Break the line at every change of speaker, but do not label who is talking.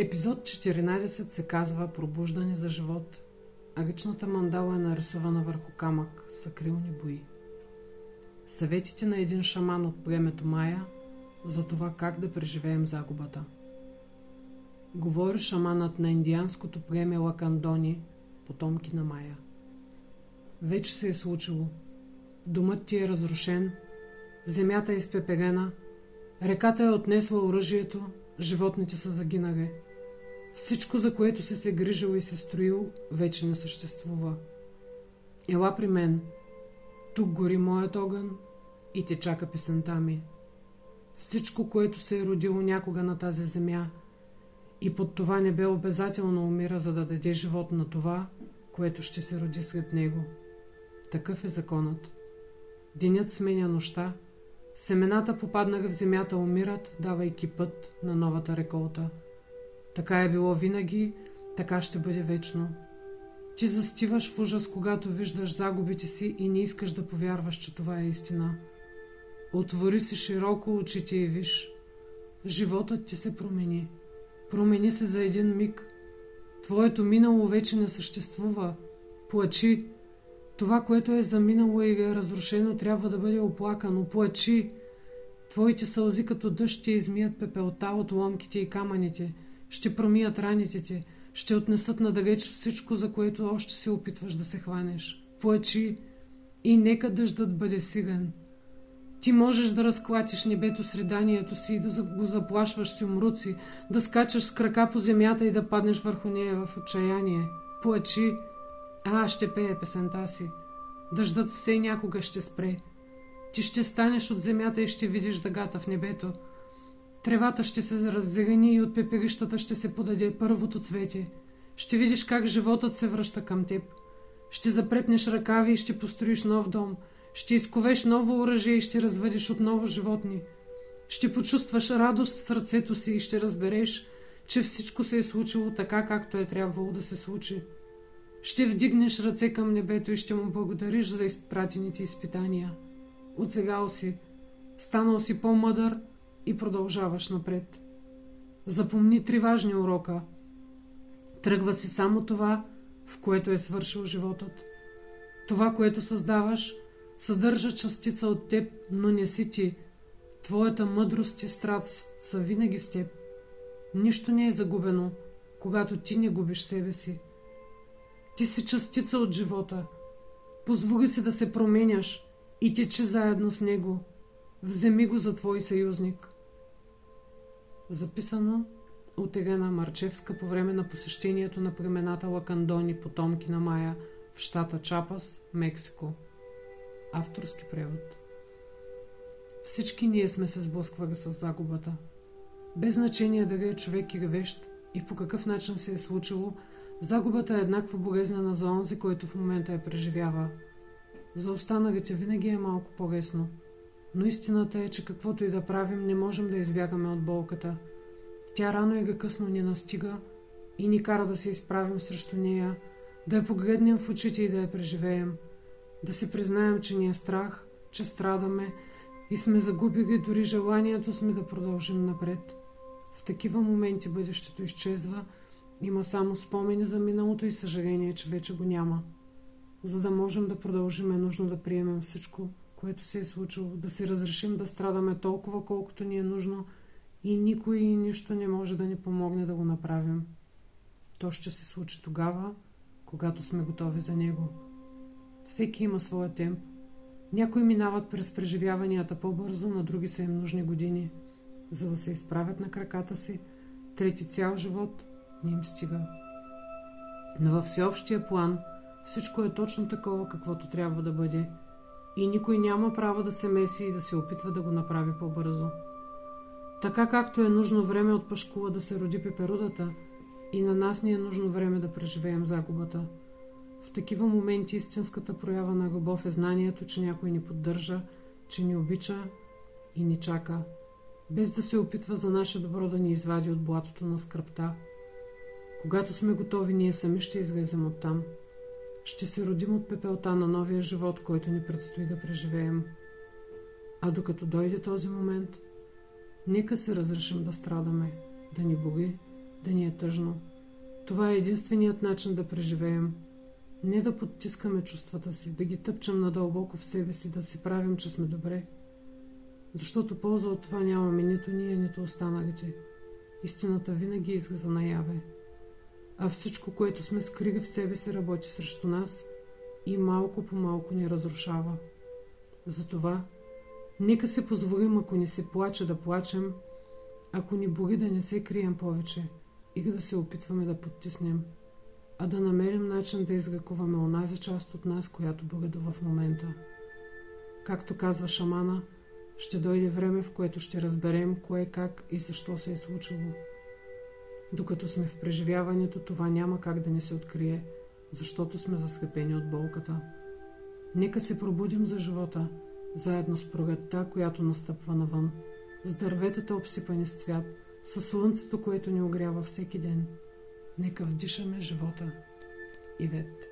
Епизод 14 се казва Пробуждане за живот. Агичната мандала е нарисувана върху камък с акрилни бои. Съветите на един шаман от племето Мая за това как да преживеем загубата. Говори шаманът на индианското племе Лакандони, потомки на Мая. Вече се е случило. Домът ти е разрушен, земята е изпепелена, реката е отнесла оръжието, животните са загинали. Всичко, за което си се грижил и се строил, вече не съществува. Ела при мен. Тук гори моят огън и те чака песента ми. Всичко, което се е родило някога на тази земя и под това небе обязателно умира, за да даде живот на това, което ще се роди след него. Такъв е законът. Денят сменя нощта, семената попаднали в земята умират, давайки път на новата реколта – така е било винаги, така ще бъде вечно. Ти застиваш в ужас, когато виждаш загубите си и не искаш да повярваш, че това е истина. Отвори си широко очите и виж. Животът ти се промени. Промени се за един миг. Твоето минало вече не съществува. Плачи. Това, което е заминало и е разрушено, трябва да бъде оплакано. Плачи. Твоите сълзи като дъжд ще измият пепелта от ломките и камъните – ще промият раните ти, ще отнесат на далеч всичко, за което още се опитваш да се хванеш. Плачи и нека дъждът бъде сиган. Ти можеш да разклатиш небето с реданието си и да го заплашваш с умруци, да скачаш с крака по земята и да паднеш върху нея в отчаяние. Плачи, а ще пея песента си. Дъждът все някога ще спре. Ти ще станеш от земята и ще видиш дъгата в небето. Тревата ще се раззелени и от пепелищата ще се подаде първото цвете. Ще видиш как животът се връща към теб. Ще запретнеш ръкави и ще построиш нов дом. Ще изковеш ново оръжие и ще развъдиш отново животни. Ще почувстваш радост в сърцето си и ще разбереш, че всичко се е случило така, както е трябвало да се случи. Ще вдигнеш ръце към небето и ще му благодариш за изпратените изпитания. Отсегал си, станал си по-мъдър и продължаваш напред. Запомни три важни урока. Тръгва си само това, в което е свършил животът. Това, което създаваш, съдържа частица от теб, но не си ти. Твоята мъдрост и страст са винаги с теб. Нищо не е загубено, когато ти не губиш себе си. Ти си частица от живота. Позволи си да се променяш и течи заедно с него. Вземи го за твой съюзник. Записано от Елена Марчевска по време на посещението на племената Лакандони, потомки на Мая, в щата Чапас, Мексико. Авторски превод. Всички ние сме се сблъсквали с загубата. Без значение дали е човек или вещ и по какъв начин се е случило, загубата е еднакво болезнена за онзи, който в момента я преживява. За останалите винаги е малко по-лесно – но истината е, че каквото и да правим, не можем да избягаме от болката. Тя рано или късно ни настига и ни кара да се изправим срещу нея, да я погледнем в очите и да я преживеем. Да си признаем, че ни е страх, че страдаме и сме загубили дори желанието сме да продължим напред. В такива моменти бъдещето изчезва, има само спомени за миналото и съжаление, че вече го няма. За да можем да продължим е нужно да приемем всичко, което се е случило, да се разрешим да страдаме толкова, колкото ни е нужно и никой и нищо не може да ни помогне да го направим. То ще се случи тогава, когато сме готови за него. Всеки има своя темп. Някои минават през преживяванията по-бързо, на други са им нужни години. За да се изправят на краката си, трети цял живот не им стига. Но във всеобщия план всичко е точно такова, каквото трябва да бъде – и никой няма право да се меси и да се опитва да го направи по-бързо. Така както е нужно време от пашкула да се роди пеперудата, и на нас ни е нужно време да преживеем загубата. В такива моменти истинската проява на любов е знанието, че някой ни поддържа, че ни обича и ни чака, без да се опитва за наше добро да ни извади от блатото на скръпта. Когато сме готови, ние сами ще излезем оттам. там ще се родим от пепелта на новия живот, който ни предстои да преживеем. А докато дойде този момент, нека се разрешим да страдаме, да ни боли, да ни е тъжно. Това е единственият начин да преживеем. Не да подтискаме чувствата си, да ги тъпчем надълбоко в себе си, да си правим, че сме добре. Защото полза от това нямаме нито ние, нито останалите. Истината винаги излиза наяве. А всичко, което сме скрили в себе си, работи срещу нас и малко по малко ни разрушава. Затова, нека се позволим, ако ни се плаче, да плачем, ако ни боли да не се крием повече и да се опитваме да подтиснем, а да намерим начин да излекуваме онази част от нас, която боледува в момента. Както казва шамана, ще дойде време, в което ще разберем кое, как и защо се е случило. Докато сме в преживяването, това няма как да ни се открие, защото сме заслепени от болката. Нека се пробудим за живота, заедно с пролетта, която настъпва навън, с дърветата обсипани с цвят, с слънцето, което ни огрява всеки ден. Нека вдишаме живота. Ивет